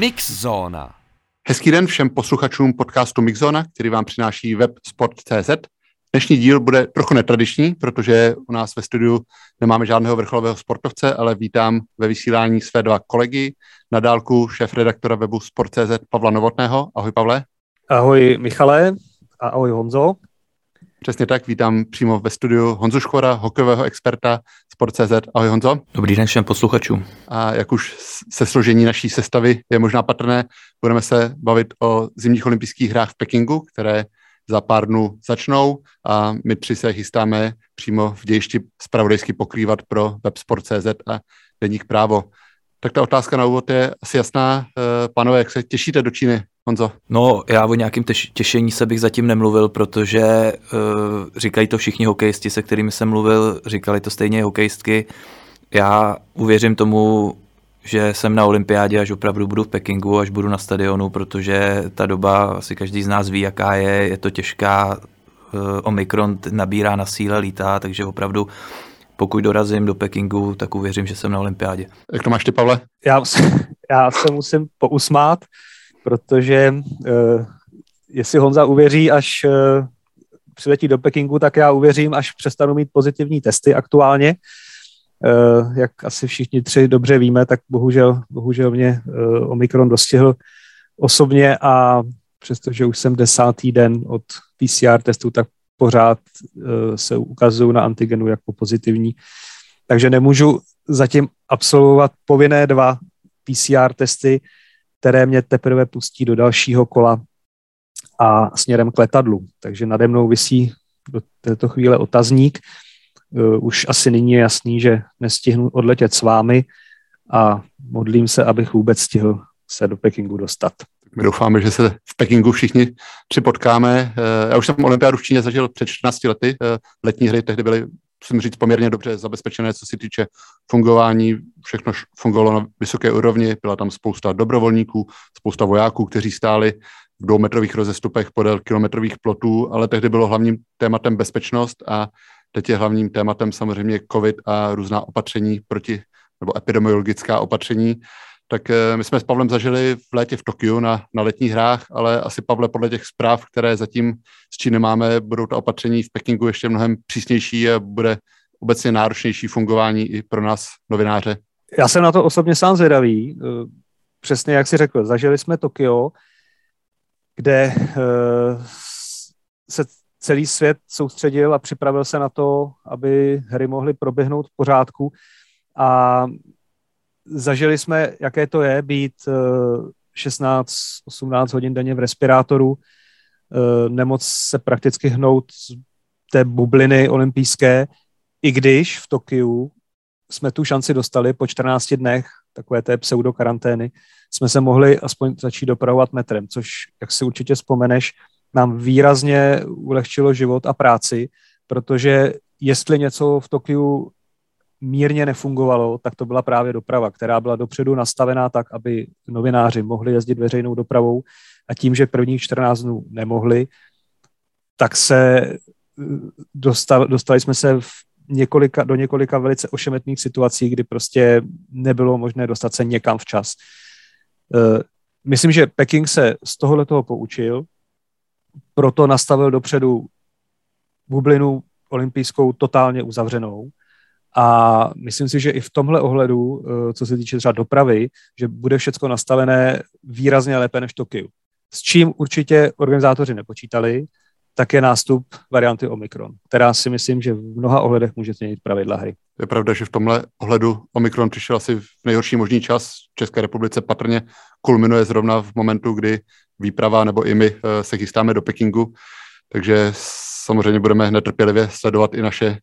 Mixzóna. Hezký den všem posluchačům podcastu Mixzona, který vám přináší web Sport.cz. Dnešní díl bude trochu netradiční, protože u nás ve studiu nemáme žádného vrcholového sportovce, ale vítám ve vysílání své dva kolegy, na dálku šéf redaktora webu Sport.cz Pavla Novotného. Ahoj Pavle. Ahoj Michale a ahoj Honzo. Přesně tak, vítám přímo ve studiu Honzu Škora, hokejového experta Sport.cz. Ahoj Honzo. Dobrý den všem posluchačům. A jak už se složení naší sestavy je možná patrné, budeme se bavit o zimních olympijských hrách v Pekingu, které za pár dnů začnou a my tři se chystáme přímo v dějišti spravodajsky pokrývat pro web Sport.cz a deník právo. Tak ta otázka na úvod je asi jasná. Eh, Pánové, jak se těšíte do Číny? Honzo? No, já o nějakém těšení se bych zatím nemluvil, protože uh, říkají to všichni hokejisti, se kterými jsem mluvil, říkali to stejně hokejistky. Já uvěřím tomu, že jsem na olympiádě, až opravdu budu v Pekingu, až budu na stadionu, protože ta doba, asi každý z nás ví, jaká je, je to těžká, uh, Omikron nabírá na síle, lítá, takže opravdu pokud dorazím do Pekingu, tak uvěřím, že jsem na olympiádě. Jak to máš ty, Pavle? Já, já se musím pousmát, protože uh, jestli Honza uvěří, až uh, přiletí do Pekingu, tak já uvěřím, až přestanu mít pozitivní testy aktuálně. Uh, jak asi všichni tři dobře víme, tak bohužel, bohužel mě uh, Omikron dostihl osobně a přestože už jsem desátý den od PCR testu, tak pořád uh, se ukazují na antigenu jako pozitivní. Takže nemůžu zatím absolvovat povinné dva PCR testy, které mě teprve pustí do dalšího kola a směrem k letadlu. Takže nade mnou visí do této chvíle otazník. Uh, už asi nyní je jasný, že nestihnu odletět s vámi a modlím se, abych vůbec stihl se do Pekingu dostat. My doufáme, že se v Pekingu všichni připotkáme. Já už jsem olympiádu v Číně zažil před 14 lety. Letní hry tehdy byly musím říct, poměrně dobře zabezpečené, co se týče fungování. Všechno fungovalo na vysoké úrovni, byla tam spousta dobrovolníků, spousta vojáků, kteří stáli v dvoumetrových rozestupech podél kilometrových plotů, ale tehdy bylo hlavním tématem bezpečnost a teď je hlavním tématem samozřejmě COVID a různá opatření proti, nebo epidemiologická opatření tak eh, my jsme s Pavlem zažili v létě v Tokiu na, na letních hrách, ale asi Pavle podle těch zpráv, které zatím s Číny máme, budou ta opatření v Pekingu ještě mnohem přísnější a bude obecně náročnější fungování i pro nás novináře. Já jsem na to osobně sám zvědavý. Eh, přesně jak si řekl, zažili jsme Tokio, kde eh, se celý svět soustředil a připravil se na to, aby hry mohly proběhnout v pořádku. A zažili jsme, jaké to je být 16-18 eh, hodin denně v respirátoru, eh, nemoc se prakticky hnout z té bubliny olympijské, i když v Tokiu jsme tu šanci dostali po 14 dnech takové té pseudokarantény, jsme se mohli aspoň začít dopravovat metrem, což, jak si určitě vzpomeneš, nám výrazně ulehčilo život a práci, protože jestli něco v Tokiu mírně nefungovalo, tak to byla právě doprava, která byla dopředu nastavená tak, aby novináři mohli jezdit veřejnou dopravou a tím, že prvních 14 dnů nemohli, tak se eh, dostali, dostali jsme se v několika, do několika velice ošemetných situací, kdy prostě nebylo možné dostat se někam včas. Eh, myslím, že Peking se z tohohle toho poučil, proto nastavil dopředu bublinu olympijskou totálně uzavřenou a myslím si, že i v tomhle ohledu, eh, co se týče třeba dopravy, že bude všechno nastavené výrazně lépe než Tokiu. S čím určitě organizátoři nepočítali, tak je nástup varianty Omikron, která si myslím, že v mnoha ohledech může změnit pravidla hry. Je pravda, že v tomhle ohledu Omikron přišel asi v nejhorší možný čas. V České republice patrně kulminuje zrovna v momentu, kdy výprava nebo i my eh, se chystáme do Pekingu, takže samozřejmě budeme netrpělivě sledovat i naše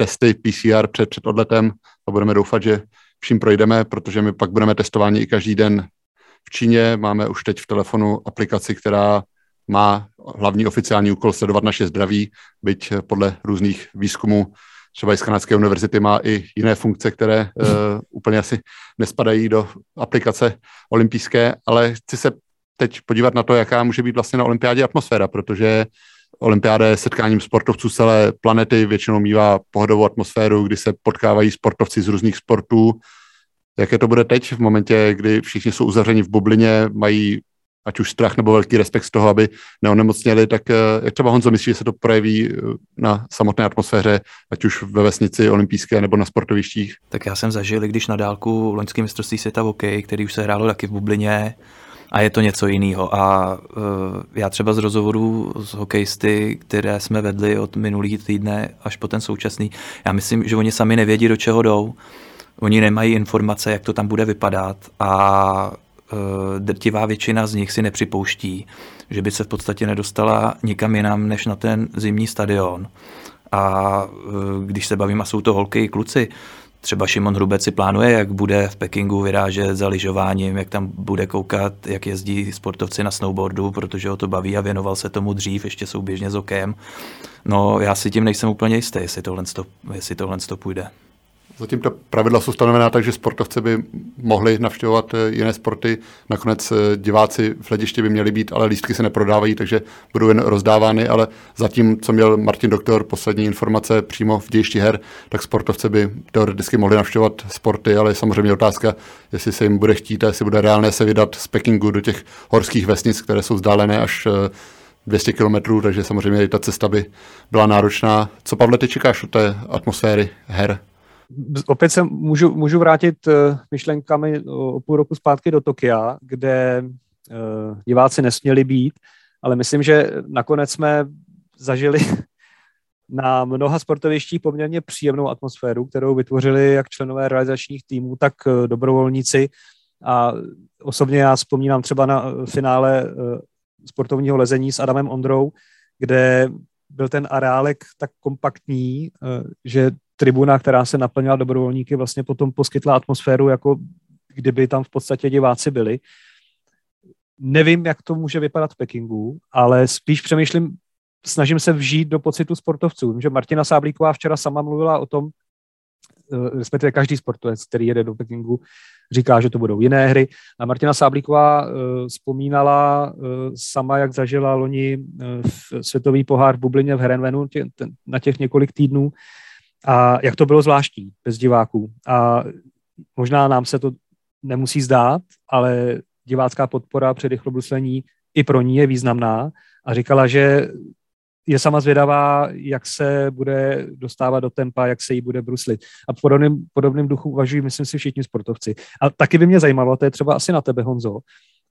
testy PCR před, před odletem a budeme doufat, že vším projdeme, protože my pak budeme testováni i každý den v Číně. Máme už teď v telefonu aplikaci, která má hlavní oficiální úkol sledovat naše zdraví, byť podle různých výzkumů třeba i z kanadské univerzity má i jiné funkce, které uh, úplně asi nespadají do aplikace olympijské, ale chci se teď podívat na to, jaká může být vlastně na olympiádě atmosféra, protože olympiáda je setkáním sportovců celé planety, většinou mývá pohodovou atmosféru, kdy se potkávají sportovci z různých sportů. Jaké to bude teď v momentě, kdy všichni jsou uzavřeni v bublině, mají ať už strach nebo velký respekt z toho, aby neonemocněli, tak eh, jak třeba Honzo myslí, že se to projeví eh, na samotné atmosféře, ať už ve vesnici olympijské nebo na sportovištích? Tak já jsem zažil, když na dálku loňský mistrovství světa v hokej, který už se hrálo taky v bublině, a je to něco jiného. A uh, já třeba z rozhovorů s hokejisty, které jsme vedli od minulý týdne až po ten současný, já myslím, že oni sami nevědí, do čeho jdou. Oni nemají informace, jak to tam bude vypadat a uh, drtivá většina z nich si nepřipouští, že by se v podstatě nedostala nikam jinam než na ten zimní stadion. A uh, když se bavím, a jsou to holky i kluci, Třeba Šimon Hrubec si plánuje, jak bude v Pekingu vyrážet za lyžováním, jak tam bude koukat, jak jezdí sportovci na snowboardu, protože ho to baví a věnoval se tomu dřív, ještě souběžně s okem. No já si tím nejsem úplně jistý, jestli tohle, jestli tohle půjde. Zatím ta pravidla jsou stanovená tak, že sportovci by mohli navštěvovat eh, jiné sporty. Nakonec eh, diváci v hledišti by měli být, ale lístky se neprodávají, takže budou jen rozdávány. Ale zatím, co měl Martin Doktor poslední informace přímo v dějišti her, tak sportovci by teoreticky mohli navštěvovat sporty, ale je samozřejmě otázka, jestli se jim bude chtít a jestli bude reálné se vydat z Pekingu do těch horských vesnic, které jsou vzdálené až 200 eh, kilometrů, takže samozřejmě ta cesta by byla náročná. Co, Pavle, ty čekáš od té atmosféry her? Opět se můžu, můžu vrátit uh, myšlenkami o půl roku zpátky do Tokia, kde uh, diváci nesměli být, ale myslím, že nakonec jsme zažili na mnoha sportovištích poměrně příjemnou atmosféru, kterou vytvořili jak členové realizačních týmů, tak dobrovolníci. A osobně já vzpomínám třeba na finále sportovního lezení s Adamem Ondrou, kde byl ten areálek tak kompaktní, že tribuna, která se naplnila dobrovolníky, vlastně potom poskytla atmosféru, jako kdyby tam v podstatě diváci byli. Nevím, jak to může vypadat v Pekingu, ale spíš přemýšlím, snažím se vžít do pocitu sportovců. Vím, že Martina Sáblíková včera sama mluvila o tom, eh, respektive každý sportovec, který jede do Pekingu, říká, že to budou jiné hry. A Martina Sáblíková uh, vzpomínala uh, sama, jak zažila loni světový pohár v Bublině v Herenvenu na těch několik týdnů, a jak to bylo zvláštní bez diváků. A možná nám se to nemusí zdát, ale divácká podpora při rychlobruslení i pro ní je významná a říkala, že je sama zvědavá, jak se bude dostávat do tempa, jak se jí bude bruslit. A v podobném, podobném duchu uvažují, myslím si, všichni sportovci. A taky by mě zajímalo, to je třeba asi na tebe, Honzo,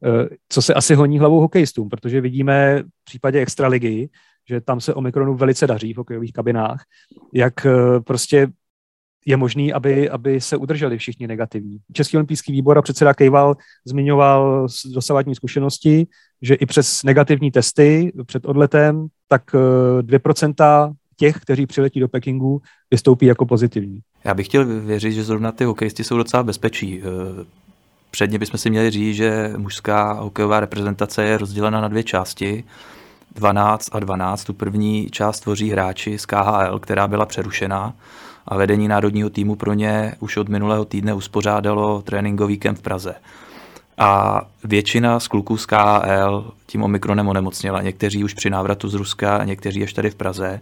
eh, co se asi honí hlavou hokejistům, protože vidíme v případě extraligy, že tam se Omikronu velice daří v hokejových kabinách, jak eh, prostě je možný, aby, aby se udrželi všichni negativní. Český olympijský výbor a předseda Kejval zmiňoval dosavadní zkušenosti, že i přes negativní testy před odletem, tak 2% eh, těch, kteří přiletí do Pekingu, vystoupí jako pozitivní. Já bych chtěl věřit, že zrovna ty hokejisti jsou docela bezpečí. Eh, předně bychom si měli říct, že mužská hokejová reprezentace je rozdělena na dvě části. 12 a 12. Tu první část tvoří hráči z KHL, která byla přerušena a vedení národního týmu pro ně už od minulého týdne uspořádalo tréninkový kemp v Praze. A většina z kluků z KHL tím omikronem onemocněla. Někteří už při návratu z Ruska, někteří ještě tady v Praze.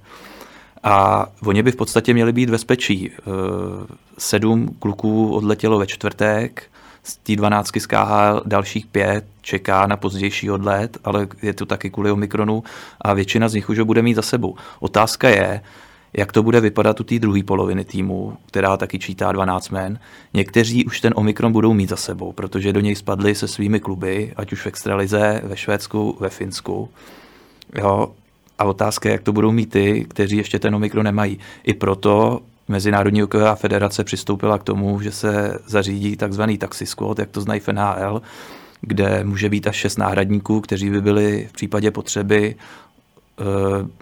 A oni by v podstatě měli být. Eh, sedm kluků odletělo ve čtvrtek, z té 12 z KHL dalších pět čeká na pozdější odlet, ale je to taky kvůli Omikronu a většina z nich už ho bude mít za sebou. Otázka je, jak to bude vypadat u té druhé poloviny týmu, která taky čítá 12 men. Někteří už ten Omikron budou mít za sebou, protože do něj spadli se svými kluby, ať už v Extralize, ve Švédsku, ve Finsku. Jo, a otázka je, jak to budou mít ty, kteří ještě ten Omikron nemají. I proto Mezinárodní hokejová federace přistoupila k tomu, že se zařídí takzvaný taxi squad, jak to znají v NHL, kde může být až šest náhradníků, kteří by byli v případě potřeby eh,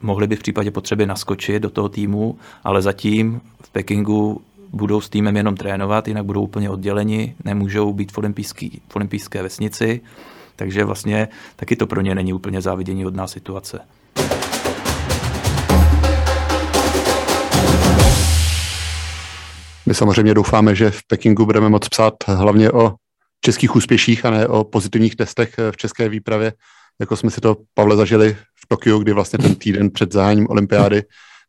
mohli by v případě potřeby naskočit do toho týmu, ale zatím v Pekingu budou s týmem jenom trénovat, jinak budou úplně odděleni, nemůžou být v, olympijský, v olympijské vesnici, takže vlastně taky to pro ně není úplně závidění hodná situace. My samozřejmě doufáme, že v Pekingu budeme moct psát hlavně o českých úspěších a ne o pozitivních testech v české výpravě, jako jsme si to, Pavle, zažili v Tokiu, kdy vlastně ten týden před zahájením olympiády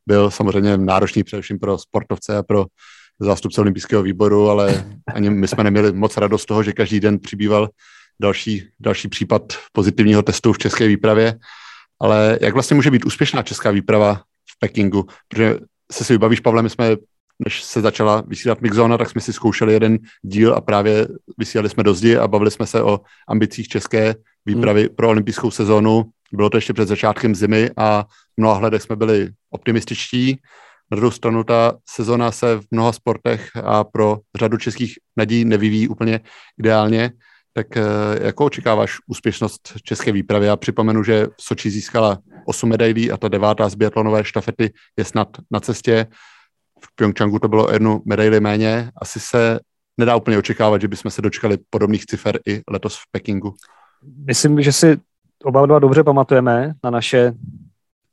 byl samozřejmě náročný především pro sportovce a pro zástupce olympijského výboru, ale ani my jsme neměli moc radost z toho, že každý den přibýval další, další případ pozitivního testu v české výpravě. Ale jak vlastně může být úspěšná česká výprava v Pekingu? Protože se si vybavíš, Pavle, my jsme než se začala vysílat Mixzona, tak jsme si zkoušeli jeden díl a právě vysílali jsme do zdi a bavili jsme se o ambicích české výpravy hmm. pro olympijskou sezónu. Bylo to ještě před začátkem zimy a v mnoha hledech jsme byli optimističtí. Na druhou stranu ta sezona se v mnoha sportech a pro řadu českých nadějí nevyvíjí úplně ideálně. Tak eh, jako očekáváš úspěšnost české výpravy? Já připomenu, že v Soči získala 8 medailí a ta devátá z biatlonové štafety je snad na cestě v Pyeongchangu to bylo jednu medaili méně. Asi se nedá úplně očekávat, že bychom se dočkali podobných cifer i letos v Pekingu. Myslím, že si oba dva dobře pamatujeme na naše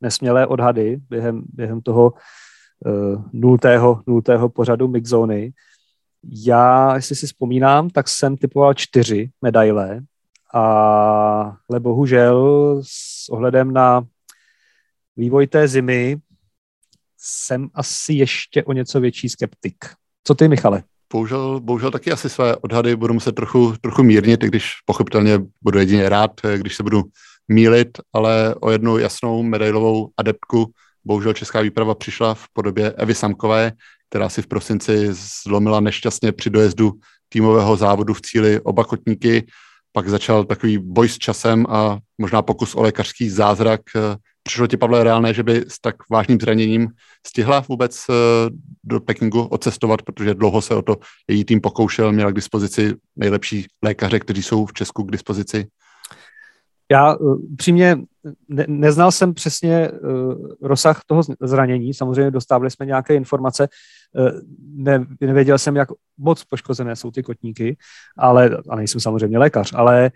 nesmělé odhady během, během toho uh, nultého, nultého pořadu Mixzony. Já, jestli si vzpomínám, tak jsem typoval čtyři medaile, ale bohužel s ohledem na vývoj té zimy jsem asi ještě o něco větší skeptik. Co ty, Michale? Bohužel, bohužel taky asi své odhady budu muset trochu, trochu mírnit, i když pochopitelně budu jedině rád, když se budu mílit, ale o jednu jasnou medailovou adeptku bohužel česká výprava přišla v podobě Evy Samkové, která si v prosinci zlomila nešťastně při dojezdu týmového závodu v cíli oba kotníky. Pak začal takový boj s časem a možná pokus o lékařský zázrak Přišlo ti, Pavle, reálné, že by s tak vážným zraněním stihla vůbec eh, do Pekingu odcestovat, protože dlouho se o to její tým pokoušel, měla k dispozici nejlepší lékaře, kteří jsou v Česku k dispozici? Já eh, přímě ne, neznal jsem přesně uh, rozsah toho zranění, samozřejmě dostávali jsme nějaké informace, uh, ne, nevěděl jsem, jak moc poškozené jsou ty kotníky, ale, a nejsem samozřejmě lékař, ale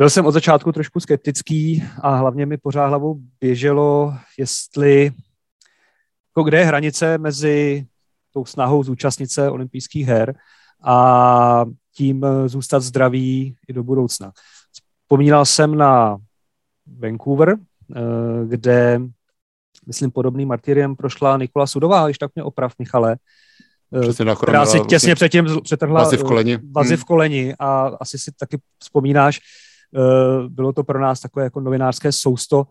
byl jsem od začátku trošku skeptický a hlavně mi pořád hlavou běželo, jestli, jako kde je hranice mezi tou snahou zúčastnit se olympijských her a tím zůstat zdravý i do budoucna. Vzpomínal jsem na Vancouver, eh, kde, myslím, podobný martyriem prošla Nikola Sudová, když tak mě oprav, Michale, eh, Přesně která si těsně vlastně předtím přetrhla vazy v koleni. Vazy v hmm. koleni a asi si taky vzpomínáš, Eh, bylo to pro nás takové jako novinářské sousto,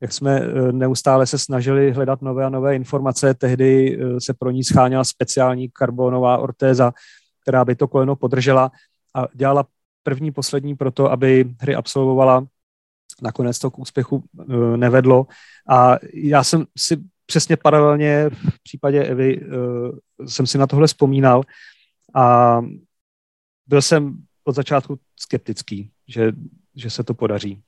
jak jsme eh, neustále se snažili hledat nové a nové informace. Tehdy eh, se pro ní scháněla speciální karbonová ortéza, která by to koleno podržela a dělala první, poslední pro to, aby hry absolvovala. Nakonec to k úspěchu nevedlo. A já jsem si přesně paralelně v případě Evy jsem si na tohle vzpomínal a byl jsem od začátku skeptický, že že se to podaří.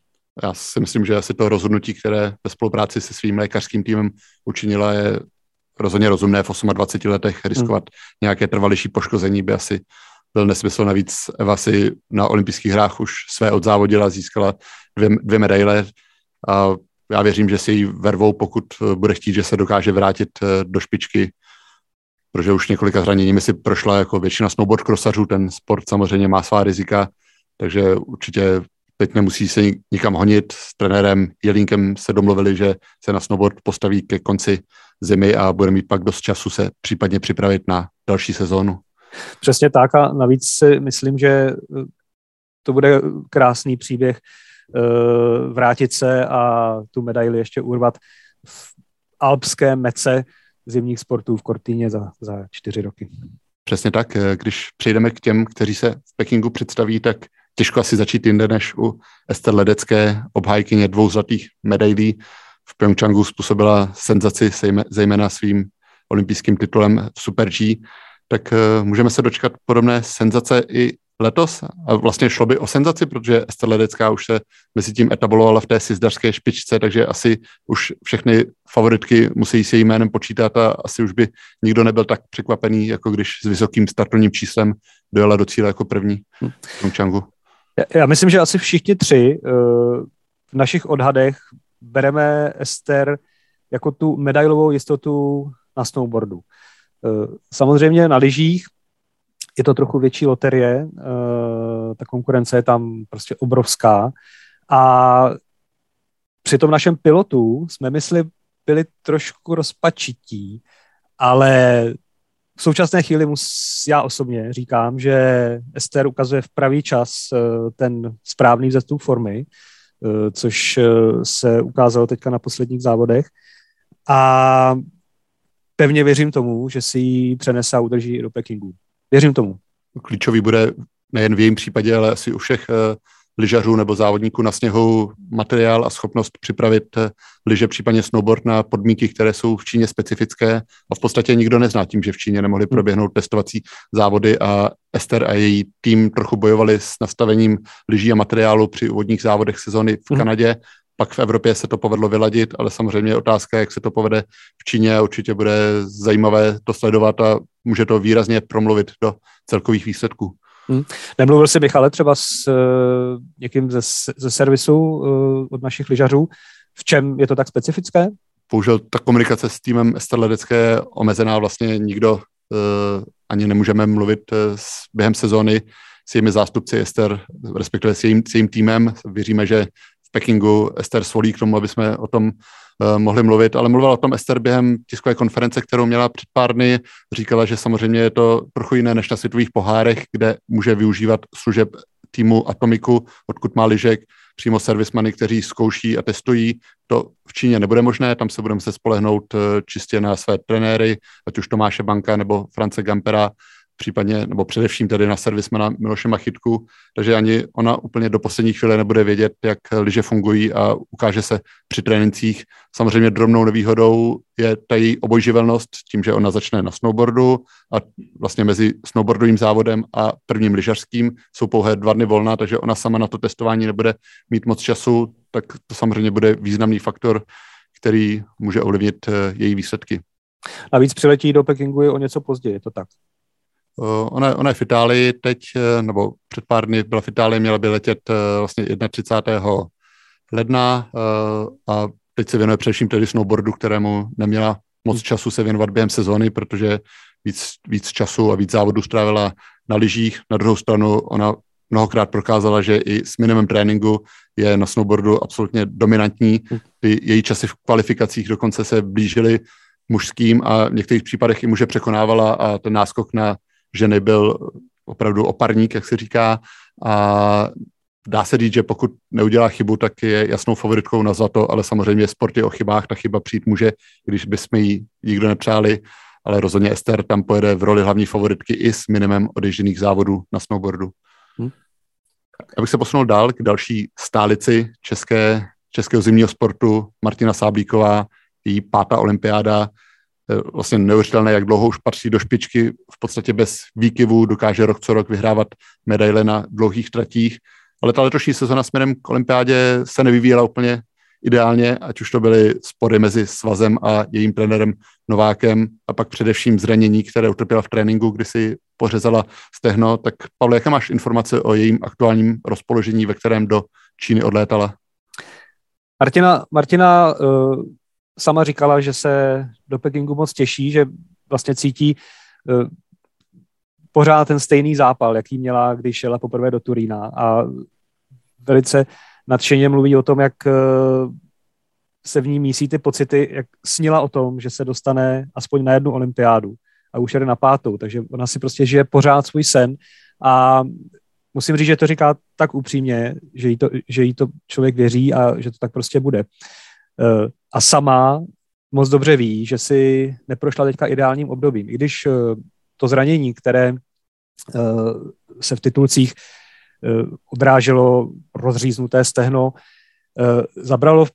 Já si myslím, že asi to rozhodnutí, které ve spolupráci se svým lékařským týmem učinila, je rozhodně rozumné v 28 letech riskovat hmm. nějaké trvalější poškození by asi byl nesmysl. Navíc Eva si na olympijských hrách už své odzávodila, získala dvě, dvě medaile a já věřím, že si ji vervou, pokud bude chtít, že se dokáže vrátit eh, do špičky, protože už několika zraněními si prošla jako většina snowboard crossařů, ten sport samozřejmě má svá rizika, takže určitě teď nemusí se nikam honit. S trenérem Jelínkem se domluvili, že se na snowboard postaví ke konci zimy a bude mít pak dost času se případně připravit na další sezónu. Přesně tak a navíc si myslím, že eh, to bude krásný příběh eh, vrátit se a tu medaili ještě urvat v alpské mece zimních sportů v Kortýně za, za čtyři roky. Přesně tak. Eh, když přejdeme k těm, kteří se v Pekingu představí, tak těžko asi začít jinde než u Ester Ledecké, obhájkyně dvou zlatých medailí. V Pyeongchangu způsobila senzaci zejména svým olympijským titulem v Super G, tak uh, můžeme se dočkat podobné senzace i letos. A vlastně šlo by o senzaci, protože Ester Ledecká už se mezi tím etablovala v té sizdařské špičce, takže asi už všechny favoritky musí s jejím jménem počítat a asi už by nikdo nebyl tak překvapený, jako když s vysokým startovním číslem dojela do cíle jako první v Pyeongchangu. Já, myslím, že asi všichni tři uh, v našich odhadech bereme Ester jako tu medailovou jistotu na snowboardu. Uh, samozřejmě na lyžích je to trochu větší loterie, uh, ta konkurence je tam prostě obrovská a při tom našem pilotu jsme, mysli, byli trošku rozpačití, ale v současné chvíli mus, já osobně říkám, že Ester ukazuje v pravý čas uh, ten správný vzestup formy, uh, což se ukázalo teďka na posledních závodech. A pevně věřím tomu, že si ji přenese a udrží do Pekingu. Věřím tomu. Klíčový bude nejen v jejím případě, ale asi u všech lyžařů nebo závodníků na sněhu materiál a schopnost připravit uh, lyže, případně snowboard na podmínky, které jsou v Číně specifické a v podstatě nikdo nezná tím, že v Číně nemohli hmm. proběhnout testovací závody a Ester a její tým trochu bojovali s nastavením lyží a materiálu při úvodních závodech sezony v hmm. Kanadě pak v Evropě se to povedlo vyladit, ale samozřejmě je otázka, jak se to povede v Číně určitě bude zajímavé to sledovat a může to výrazně promluvit do celkových výsledků. Hmm. Nemluvil jsi, Michale, třeba s uh, někým ze, ze servisu uh, od našich lyžařů. V čem je to tak specifické? Bohužel ta komunikace s týmem Ester Ledecké je omezená, vlastně nikdo uh, ani nemůžeme mluvit uh, během sezóny s jejími zástupci Ester, respektive s jejím, s jejím týmem. Věříme, že Pekingu Ester svolí k tomu, aby jsme o tom mohli mluvit, ale mluvila o tom Ester během tiskové konference, kterou měla před pár dny. Říkala, že samozřejmě je to trochu jiné než na světových pohárech, kde může využívat služeb týmu Atomiku, odkud má Ližek, přímo servismany, kteří zkouší a testují. To v Číně nebude možné, tam se budeme se spolehnout uh, čistě na své trenéry, ať už Tomáše Banka nebo France Gampera, případně, nebo především tedy na servismana Miloše Machytku, takže ani ona úplně do poslední chvíle nebude vědět, jak liže fungují a ukáže se při trénincích. Samozřejmě drobnou nevýhodou je ta její obojživelnost tím, že ona začne na snowboardu a vlastně mezi snowboardovým závodem a prvním lyžařským jsou pouhé dva dny volna, takže ona sama na to testování nebude mít moc času, tak to samozřejmě bude významný faktor, který může ovlivnit eh, její výsledky. Navíc přiletí do Pekingu je o něco později, je to tak? Uh, ona, ona je v Itálii teď, uh, nebo před pár dny byla v Itálii, měla by letět uh, vlastně 31. ledna a teď se věnuje především tedy snowboardu, kterému neměla moc času se věnovat během sezóny, protože víc, víc času a víc závodů strávila na lyžích. Na druhou stranu ona mnohokrát prokázala, že i s minimem tréninku je na snowboardu absolutně dominantní. Ty její časy v kvalifikacích dokonce se blížily mužským a v některých případech i muže překonávala a ten náskok na ženy byl opravdu oparník, jak se říká, a dá se říct, že pokud neudělá chybu, tak je jasnou favoritkou na zlato, ale samozřejmě sport je o chybách, ta chyba přijít může, když bychom jí nikdo nepřáli, ale rozhodně Ester tam pojede v roli hlavní favoritky i s minimem odježděných závodů na snowboardu. Hmm. Já bych se posunul dál k další stálici české, českého zimního sportu, Martina Sáblíková, její pátá olympiáda, vlastně neuvěřitelné, jak dlouho už patří do špičky, v podstatě bez výkyvů dokáže rok co rok vyhrávat medaile na dlouhých tratích, ale ta letošní sezona směrem k olympiádě se nevyvíjela úplně ideálně, ať už to byly spory mezi svazem a jejím trenérem Novákem a pak především zranění, které utrpěla v tréninku, kdy si pořezala stehno. Tak Pavle, jaké máš informace o jejím aktuálním rozpoložení, ve kterém do Číny odlétala? Martina, Martina uh sama říkala, že se do Pekingu moc těší, že vlastně cítí uh, pořád ten stejný zápal, jaký měla, když šela poprvé do Turína. A velice nadšeně mluví o tom, jak uh, se v ní mísí ty pocity, jak snila o tom, že se dostane aspoň na jednu olympiádu. A už jde na pátou, takže ona si prostě žije pořád svůj sen. A musím říct, že to říká tak upřímně, že jí to, že jí to člověk věří a že to tak prostě bude. Uh, a sama moc dobře ví, že si neprošla teďka ideálním obdobím. I když eh, to zranění, které eh, se v titulcích eh, odráželo rozříznuté stehno, zabralo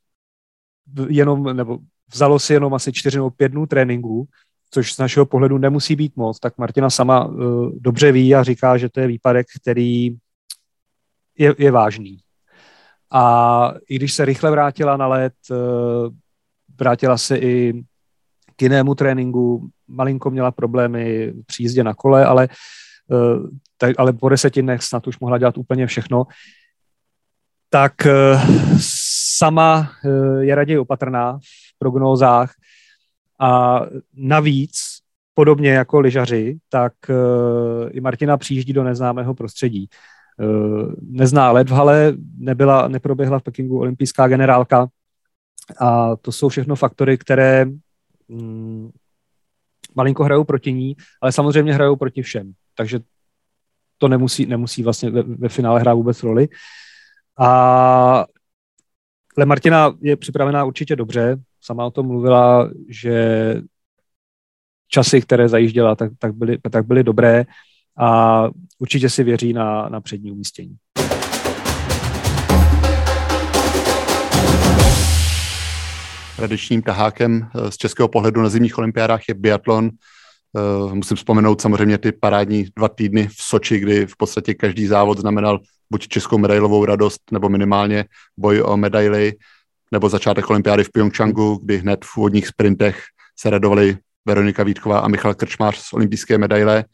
jenom, nebo vzalo si jenom asi čtyři nebo pět dnů tréninku což z našeho pohledu nemusí být moc, tak Martina sama dobře ví a říká, že to je výpadek, který je, je vážný. A i když se rychle vrátila na let, uh, vrátila se i k jinému tréninku, malinko měla problémy při jízdě na kole, ale, tak, ale po deseti dnech snad už mohla dělat úplně všechno, tak uh, sama je raději opatrná v prognózách a navíc, podobně jako lyžaři, tak i Martina přijíždí do neznámého prostředí. Uh, nezná led v hale, nebyla, neproběhla v Pekingu olympijská generálka a to jsou všechno faktory, které um, malinko hrajou proti ní, ale samozřejmě hrajou proti všem. Takže to nemusí, nemusí vlastně ve, ve finále hrát vůbec roli. A ale Martina je připravená určitě dobře, sama o tom mluvila, že časy, které zajížděla, tak, tak, byly, tak byly dobré a určitě si věří na, na přední umístění. Tradičním tahákem eh, z českého pohledu na zimních olympiádách je biatlon. Eh, musím vzpomenout samozřejmě ty parádní dva týdny v Soči, kdy v podstatě každý závod znamenal buď českou medailovou radost, nebo minimálně boj o medaily nebo začátek olympiády v Pyeongchangu, kdy hned v úvodních sprintech se radovali Veronika Vítková a Michal Krčmář z olympijské medaile.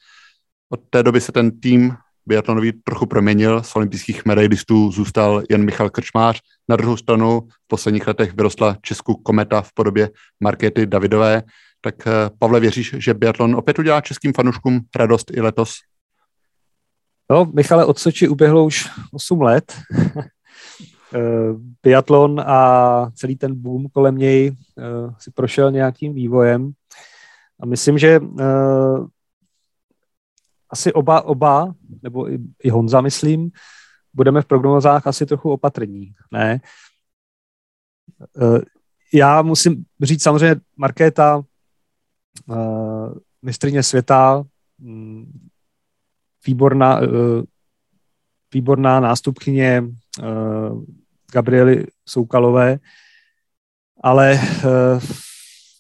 Od té doby se ten tým biatlonový trochu proměnil, z olympijských medailistů zůstal jen Michal Krčmář. Na druhou stranu v posledních letech vyrostla Česku kometa v podobě Markety Davidové. Tak eh, Pavle, věříš, že biatlon opět udělá českým fanouškům radost i letos? No, Michale, od Soči uběhlo už 8 let. Eh, biatlon a celý ten boom kolem něj uh, si prošel nějakým vývojem. A myslím, že asi oba, oba, nebo i, i Honza, myslím, budeme v prognozách asi trochu opatrní, ne? Uh, já musím říct samozřejmě Markéta, uh, mistrině světa, um, výborná, uh, výborná nástupkyně Gabriely Soukalové, ale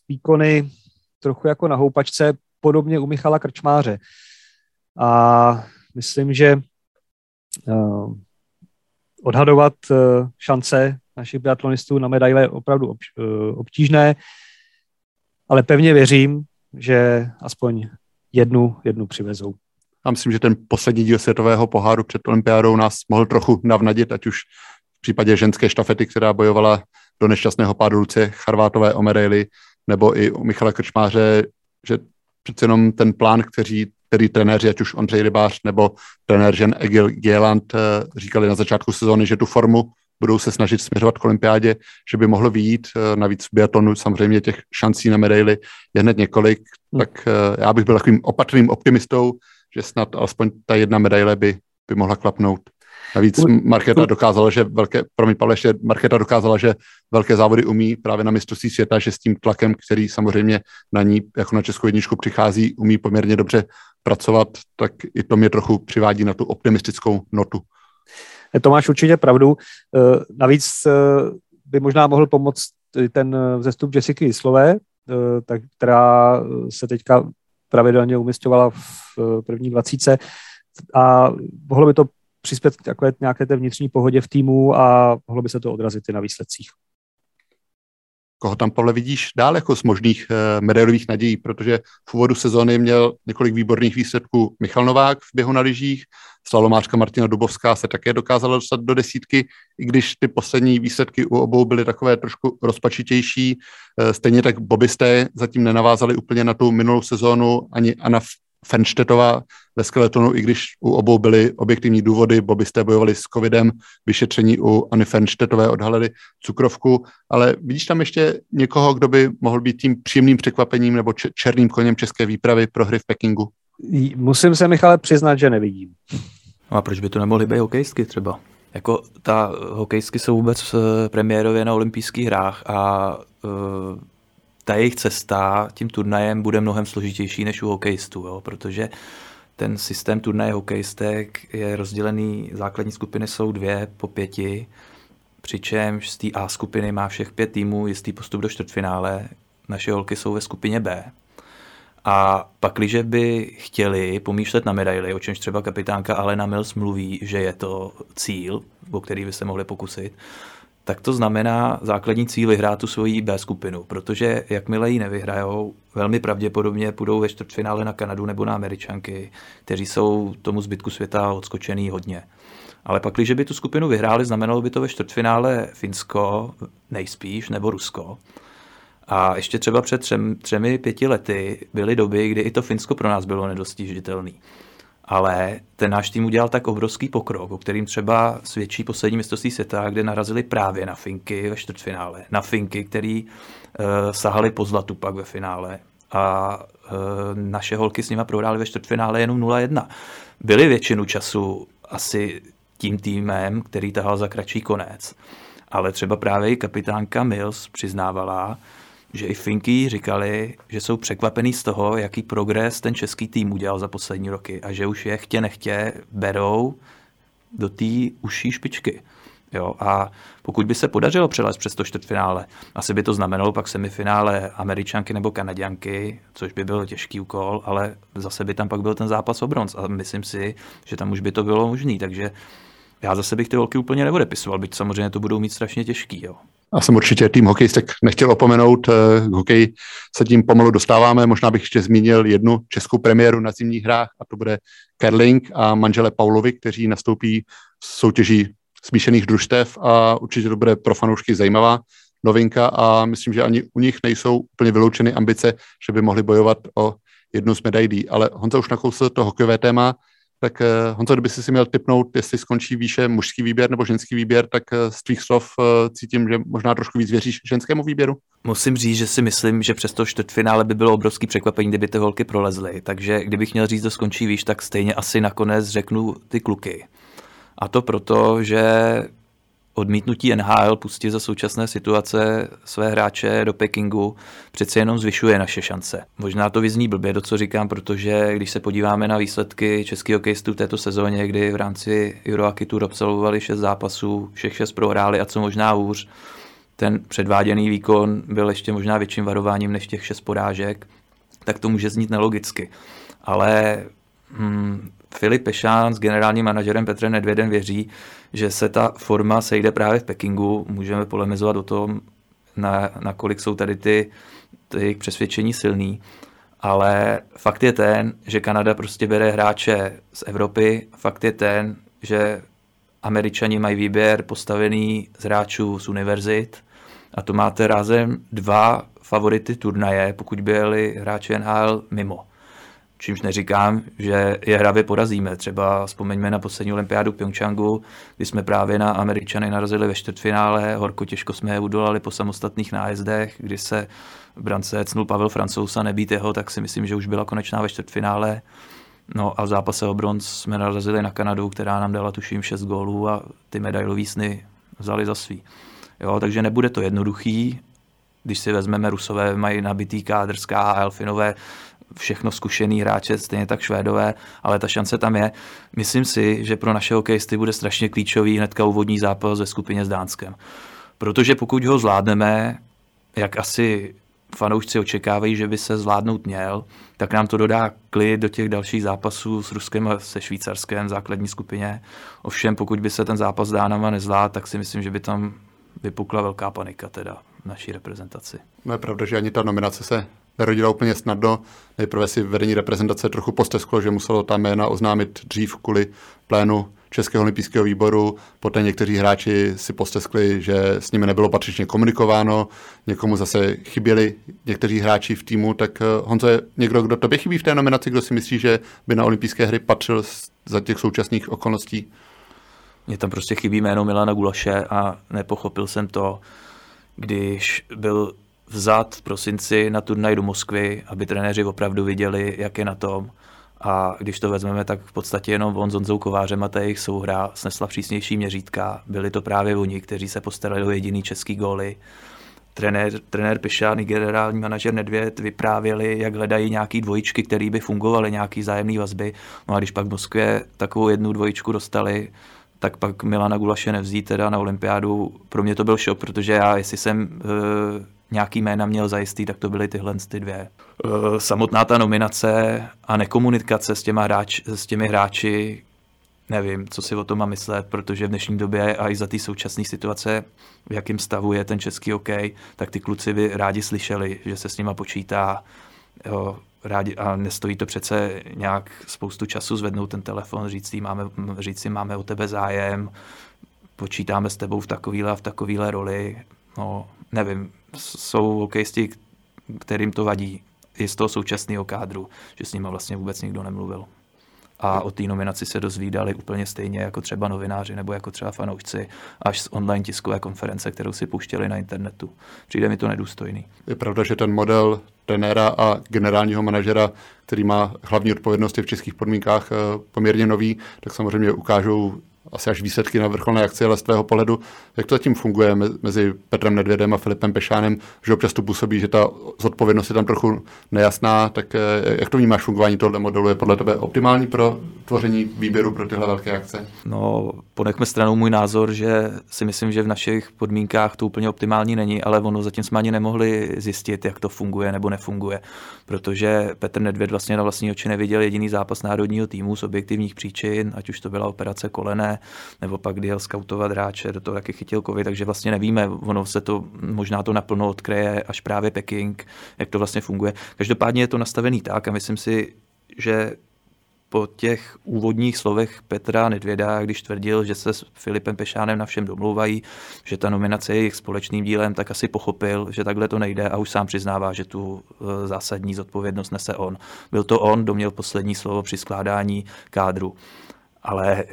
výkony trochu jako na houpačce, podobně u Michala Krčmáře. A myslím, že uh, odhadovat uh, šance našich biatlonistů na medaile je opravdu uh, obtížné, ale pevně věřím, že aspoň jednu, jednu přivezou. Já myslím, že ten poslední díl světového poháru před olympiádou nás mohl trochu navnadit, ať už v případě ženské štafety, která bojovala do nešťastného pádu Lucie Charvátové o medaily, nebo i u Michala Krčmáře, že přece jenom ten plán, který, který trenéři, ať už Ondřej Rybář nebo trenér žen Egil Gieland eh, říkali na začátku sezóny, že tu formu budou se snažit směřovat k olympiádě, že by mohlo výjít. Eh, navíc v biatlonu samozřejmě těch šancí na medaily je hned několik, hmm. tak eh, já bych byl takovým opatrným optimistou, že snad alespoň ta jedna medaile by, by mohla klapnout. Navíc Marketa dokázala, že velké, promiň Pavle, ještě Marketa dokázala, že velké závody umí právě na mistrovství světa, že s tím tlakem, který samozřejmě na ní, jako na Českou jedničku přichází, umí poměrně dobře pracovat, tak i to mě trochu přivádí na tu optimistickou notu. To máš určitě pravdu. Eh, navíc eh, by možná mohl pomoct ten vzestup Jessica Jislové, eh, která se teďka pravidelně umistovala v první dvacíce a mohlo by to přispět k takové nějaké té vnitřní pohodě v týmu a mohlo by se to odrazit i na výsledcích. Koho tam, Pavle, vidíš dál jako z možných uh, medailových nadějí, protože v úvodu sezóny měl několik výborných výsledků Michal Novák v běhu na lyžích, slalomářka Martina Dubovská se také dokázala dostat do desítky, i když ty poslední výsledky u obou byly takové trošku rozpačitější. Uh, stejně tak bobisté zatím nenavázali úplně na tu minulou sezónu, ani Anna Fenštetová ve skeletonu, i když u obou byly objektivní důvody, bobisté bojovali s covidem, vyšetření u Anny Fenštetové odhalili cukrovku, ale vidíš tam ještě někoho, kdo by mohl být tím příjemným překvapením nebo černým koněm české výpravy pro hry v Pekingu? Musím se, Michale, přiznat, že nevidím. No a proč by to nemohly být hokejistky třeba? Jako ta hokejistky jsou vůbec eh, premiérově na olympijských hrách a uh, ta jejich cesta tím turnajem bude mnohem složitější než u hokejistů, jo, protože ten systém turnaje hokejistek je rozdělený, základní skupiny jsou dvě po pěti, přičemž z té A skupiny má všech pět týmů jistý postup do čtvrtfinále, naše holky jsou ve skupině B. A pak, když by chtěli pomýšlet na medaily, o čemž třeba kapitánka Alena Mills mluví, že je to cíl, o který by se mohli pokusit, tak to znamená základní cíl vyhrát tu svoji B skupinu, protože jakmile ji nevyhrajou, velmi pravděpodobně půjdou ve čtvrtfinále na Kanadu nebo na Američanky, kteří jsou tomu zbytku světa odskočený hodně. Ale pak, když by tu skupinu vyhráli, znamenalo by to ve čtvrtfinále Finsko, nejspíš, nebo Rusko. A ještě třeba před třem, třemi, pěti lety byly doby, kdy i to Finsko pro nás bylo nedostižitelné. Ale ten náš tým udělal tak obrovský pokrok, o kterým třeba svědčí poslední mistrovství světa, kde narazili právě na Finky ve čtvrtfinále. Na Finky, který uh, sahali po zlatu pak ve finále. A uh, naše holky s nima prohrály ve čtvrtfinále jenom 0-1. Byly většinu času asi tím týmem, který tahal za kratší konec. Ale třeba právě i kapitánka Mills přiznávala, že i Finky říkali, že jsou překvapený z toho, jaký progres ten český tým udělal za poslední roky a že už je chtě nechtě berou do té užší špičky. Jo, a pokud by se podařilo přelézt přes to čtvrtfinále, asi by to znamenalo pak semifinále Američanky nebo Kanaděnky, což by byl těžký úkol, ale zase by tam pak byl ten zápas o bronz a myslím si, že tam už by to bylo možné, takže já zase bych ty holky úplně neodepisoval, byť samozřejmě to budou mít strašně těžký. Jo. A jsem určitě tým hokejistek nechtěl opomenout. Eh, k hokeji se tím pomalu dostáváme. Možná bych ještě zmínil jednu českou premiéru na zimních hrách a to bude Kerling a manžele Paulovi, kteří nastoupí v soutěží smíšených družstev a určitě to bude pro fanoušky zajímavá novinka a myslím, že ani u nich nejsou úplně vyloučeny ambice, že by mohli bojovat o jednu z medailí. Ale Honza už nakousl to hokejové téma, tak eh, Honzo, kdyby si měl typnout, jestli skončí výše mužský výběr nebo ženský výběr, tak eh, z tvých slov eh, cítím, že možná trošku víc věříš ženskému výběru. Musím říct, že si myslím, že přes to čtvrtfinále by bylo obrovský překvapení, kdyby ty holky prolezly. Takže kdybych měl říct, že skončí výš, tak stejně asi nakonec řeknu ty kluky. A to proto, že odmítnutí NHL pustit za současné situace své hráče do Pekingu přece jenom zvyšuje naše šance. Možná to vyzní blbě, do co říkám, protože když se podíváme na výsledky českého hokejistů v této sezóně, kdy v rámci Eurohockey Tour absolvovali šest zápasů, všech šest prohráli a co možná hůř, ten předváděný výkon byl ještě možná větším varováním než těch šest porážek, tak to může znít nelogicky. Ale hmm, Filip Pešán s generálním manažerem Petrem Nedvědem věří, že se ta forma sejde právě v Pekingu. Můžeme polemizovat o tom, na, nakolik jsou tady ty, ty přesvědčení silný. Ale fakt je ten, že Kanada prostě bere hráče z Evropy. Fakt je ten, že Američani mají výběr postavený z hráčů z univerzit a to máte rázem dva favority turnaje, pokud byli hráči NHL mimo. Čímž neříkám, že je hravě porazíme. Třeba vzpomeňme na poslední olympiádu Pyeongchangu, kdy jsme právě na Američany narazili ve čtvrtfinále, horko těžko jsme je udolali po samostatných nájezdech, kdy se v brance cnul Pavel Francouz a nebýt jeho, tak si myslím, že už byla konečná ve čtvrtfinále. No a v zápase o bronz jsme narazili na Kanadu, která nám dala tuším 6 gólů a ty medailové sny vzali za svý. Jo, takže nebude to jednoduchý, když si vezmeme, Rusové mají nabitý kádr z KHL, Finové všechno zkušený hráče, stejně tak Švédové, ale ta šance tam je. Myslím si, že pro naše hokejisty bude strašně klíčový hnedka úvodní zápas ve skupině s Dánskem. Protože pokud ho zvládneme, jak asi fanoušci očekávají, že by se zvládnout měl, tak nám to dodá klid do těch dalších zápasů s Ruskem a se Švýcarskem v základní skupině. Ovšem, pokud by se ten zápas s Dánama nezvládl, tak si myslím, že by tam vypukla velká panika teda v naší reprezentaci. No je pravda, že ani ta nominace se nerodila úplně snadno. Nejprve si vedení reprezentace trochu postesklo, že muselo ta jména oznámit dřív kvůli plénu Českého olympijského výboru. Poté někteří hráči si posteskli, že s nimi nebylo patřičně komunikováno, někomu zase chyběli někteří hráči v týmu. Tak eh, Honzo, je někdo, kdo tobě chybí v té nominaci, kdo si myslí, že by na olympijské hry patřil za těch současných okolností? Mně tam prostě chybí jméno Milana Gulaše a nepochopil jsem to, když byl vzat v prosinci na turnaj do Moskvy, aby trenéři opravdu viděli, jak je na tom. A když to vezmeme, tak v podstatě jenom on s Honzou Kovářem a ta jejich souhra snesla přísnější měřítka. Byli to právě oni, kteří se postarali o jediný český góly. Trenér, trenér Pišán i generální manažer Nedvěd vyprávěli, jak hledají nějaký dvojičky, které by fungovaly, nějaký zájemný vazby. No a když pak v Moskvě takovou jednu dvojičku dostali, tak pak Milana Gulaše nevzít teda na olympiádu. Pro mě to byl šok, protože já, jestli jsem uh, nějaký jména měl zajistý, tak to byly tyhle ty dvě. Eh, samotná ta nominace a nekomunikace s, těma hráč, s těmi hráči, nevím, co si o tom mám myslet, protože v dnešní době a i za té současné situace, v jakém stavu je ten český OK, tak ty kluci by rádi slyšeli, že se s nima počítá, jo, rádi, a nestojí to přece nějak spoustu času zvednout ten telefon, říct si, máme, říct si, máme o tebe zájem, počítáme s tebou v takovýhle a v takovýhle roli. No, nevím, jsou hokejisti, kterým to vadí i z toho současného kádru, že s nimi vlastně vůbec nikdo nemluvil. A o té nominaci se dozvídali úplně stejně jako třeba novináři nebo jako třeba fanoušci až z online tiskové konference, kterou si pouštěli na internetu. Přijde mi to nedůstojný. Je pravda, že ten model trenéra a generálního manažera, který má hlavní odpovědnosti v českých podmínkách eh, poměrně nový, tak samozřejmě ukážou asi až výsledky na vrcholné akci, ale z tvého pohledu, jak to zatím funguje mezi Petrem Nedvědem a Filipem Pešánem, že občas to působí, že ta zodpovědnost je tam trochu nejasná, tak eh, jak to vnímáš fungování tohoto modelu? Je podle tebe optimální pro tvoření výběru pro tyhle velké akce? No, ponechme stranou můj názor, že si myslím, že v našich podmínkách to úplně optimální není, ale ono zatím jsme ani nemohli zjistit, jak to funguje nebo nefunguje, protože Petr Nedvěd vlastně na vlastní oči neviděl jediný zápas národního týmu z objektivních příčin, ať už to byla operace nebo pak kdy jel skautovat hráče, do toho taky chytil covid, takže vlastně nevíme, ono se to možná to naplno odkryje až právě Peking, jak to vlastně funguje. Každopádně je to nastavený tak a myslím si, že po těch úvodních slovech Petra Nedvěda, když tvrdil, že se s Filipem Pešánem na všem domlouvají, že ta nominace je jejich společným dílem, tak asi pochopil, že takhle to nejde a už sám přiznává, že tu e, zásadní zodpovědnost nese on. Byl to on, kdo měl poslední slovo při skládání kádru. Ale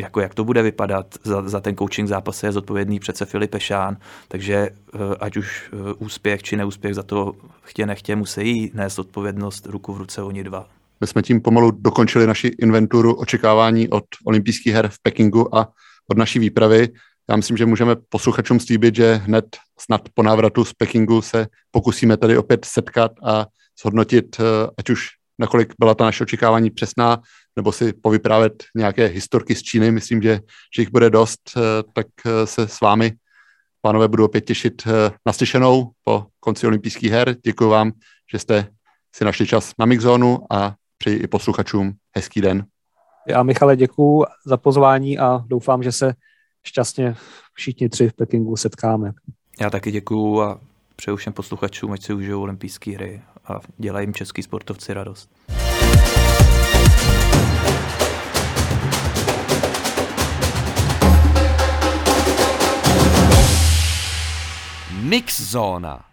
jako jak to bude vypadat. Za, za ten coaching zápas je zodpovědný přece Filip Pešán, takže eh, ať už eh, úspěch či neúspěch za to chtě nechtě musí nést odpovědnost ruku v ruce oni dva. My jsme tím pomalu dokončili naši inventuru očekávání od olympijských her v Pekingu a od naší výpravy. Já myslím, že můžeme posluchačům slíbit, že hned snad po návratu z Pekingu se pokusíme tady opět setkat a zhodnotit, eh, ať už nakolik byla ta naše očekávání přesná, nebo si povyprávět nějaké historky z Číny. Myslím, že, že jich bude dost, eh, tak eh, se s vámi, pánové, budu opět těšit eh, na slyšenou po konci olympijských her. Děkuji vám, že jste si našli čas na Mixzonu a přeji i posluchačům hezký den. Já Michale děkuji za pozvání a doufám, že se šťastně všichni tři v Pekingu setkáme. Já taky děkuji a přeju všem posluchačům, ať si užijou olympijské hry a dělají jim český sportovci radost. Mixsauna.